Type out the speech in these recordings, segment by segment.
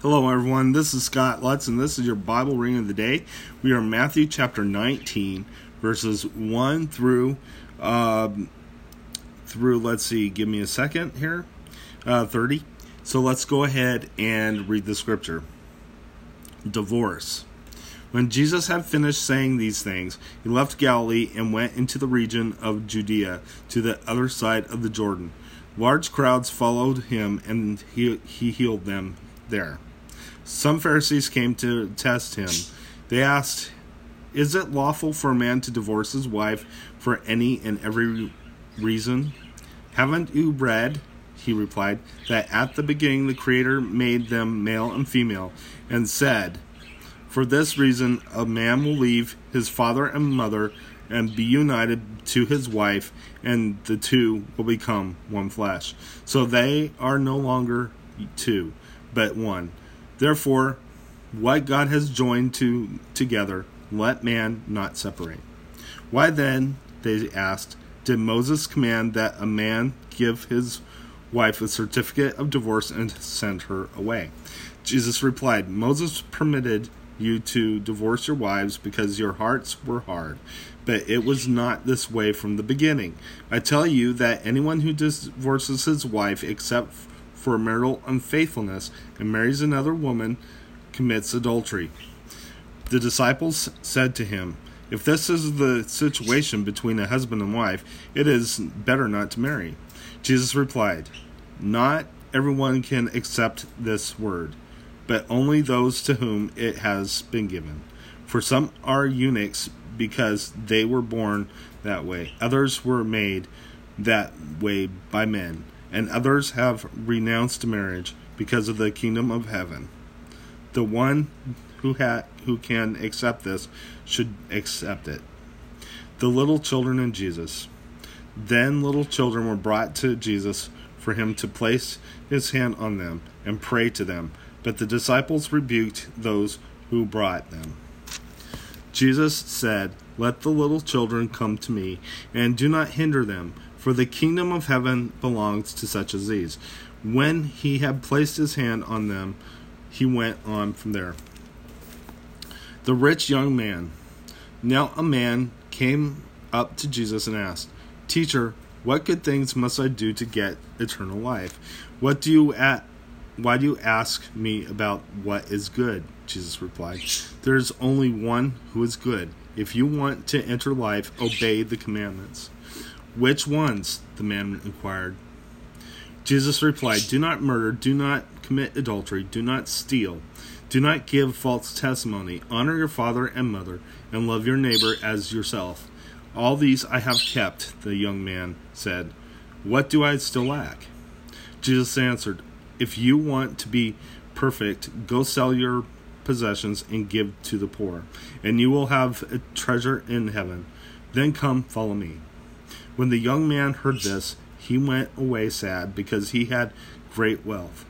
Hello, everyone. This is Scott Lutz, and this is your Bible reading of the day. We are Matthew chapter 19, verses 1 through, um, through let's see, give me a second here, uh, 30. So let's go ahead and read the scripture. Divorce. When Jesus had finished saying these things, he left Galilee and went into the region of Judea to the other side of the Jordan. Large crowds followed him, and he, he healed them there. Some Pharisees came to test him. They asked, Is it lawful for a man to divorce his wife for any and every reason? Haven't you read, he replied, that at the beginning the Creator made them male and female, and said, For this reason a man will leave his father and mother and be united to his wife, and the two will become one flesh. So they are no longer two, but one. Therefore, what God has joined to, together, let man not separate. Why then, they asked, did Moses command that a man give his wife a certificate of divorce and send her away? Jesus replied, Moses permitted you to divorce your wives because your hearts were hard. But it was not this way from the beginning. I tell you that anyone who divorces his wife except for marital unfaithfulness and marries another woman commits adultery. The disciples said to him, If this is the situation between a husband and wife, it is better not to marry. Jesus replied, Not everyone can accept this word, but only those to whom it has been given. For some are eunuchs because they were born that way, others were made that way by men and others have renounced marriage because of the kingdom of heaven. The one who ha- who can accept this should accept it. The little children and Jesus. Then little children were brought to Jesus for him to place his hand on them and pray to them, but the disciples rebuked those who brought them. Jesus said, Let the little children come to me, and do not hinder them for the kingdom of heaven belongs to such as these. When he had placed his hand on them, he went on from there. The rich young man. Now a man came up to Jesus and asked, Teacher, what good things must I do to get eternal life? What do you at why do you ask me about what is good? Jesus replied, There is only one who is good. If you want to enter life, obey the commandments. Which ones? the man inquired. Jesus replied, Do not murder, do not commit adultery, do not steal, do not give false testimony, honor your father and mother, and love your neighbor as yourself. All these I have kept, the young man said. What do I still lack? Jesus answered, If you want to be perfect, go sell your possessions and give to the poor, and you will have a treasure in heaven. Then come, follow me. When the young man heard this, he went away sad because he had great wealth.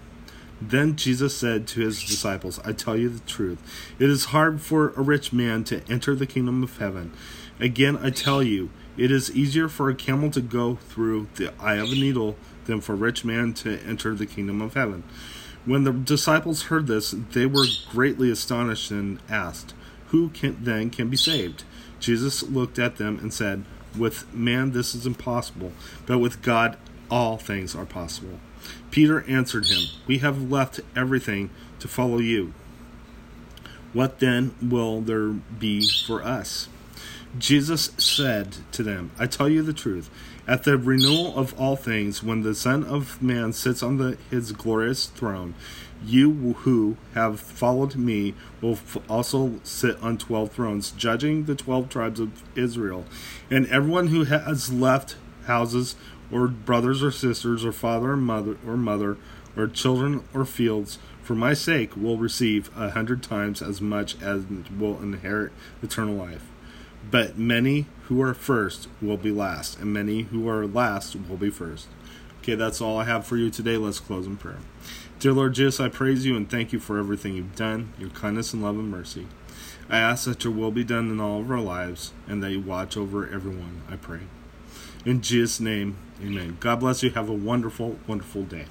Then Jesus said to his disciples, I tell you the truth. It is hard for a rich man to enter the kingdom of heaven. Again, I tell you, it is easier for a camel to go through the eye of a needle than for a rich man to enter the kingdom of heaven. When the disciples heard this, they were greatly astonished and asked, Who can, then can be saved? Jesus looked at them and said, with man, this is impossible, but with God, all things are possible. Peter answered him, We have left everything to follow you. What then will there be for us? Jesus said to them, I tell you the truth. At the renewal of all things, when the Son of Man sits on the, his glorious throne, you who have followed me will also sit on twelve thrones, judging the twelve tribes of Israel. And everyone who has left houses, or brothers or sisters, or father or mother, or mother, or children or fields, for my sake, will receive a hundred times as much as will inherit eternal life. But many who are first will be last, and many who are last will be first. Okay, that's all I have for you today. Let's close in prayer. Dear Lord Jesus, I praise you and thank you for everything you've done, your kindness and love and mercy. I ask that your will be done in all of our lives and that you watch over everyone, I pray. In Jesus' name, amen. God bless you. Have a wonderful, wonderful day.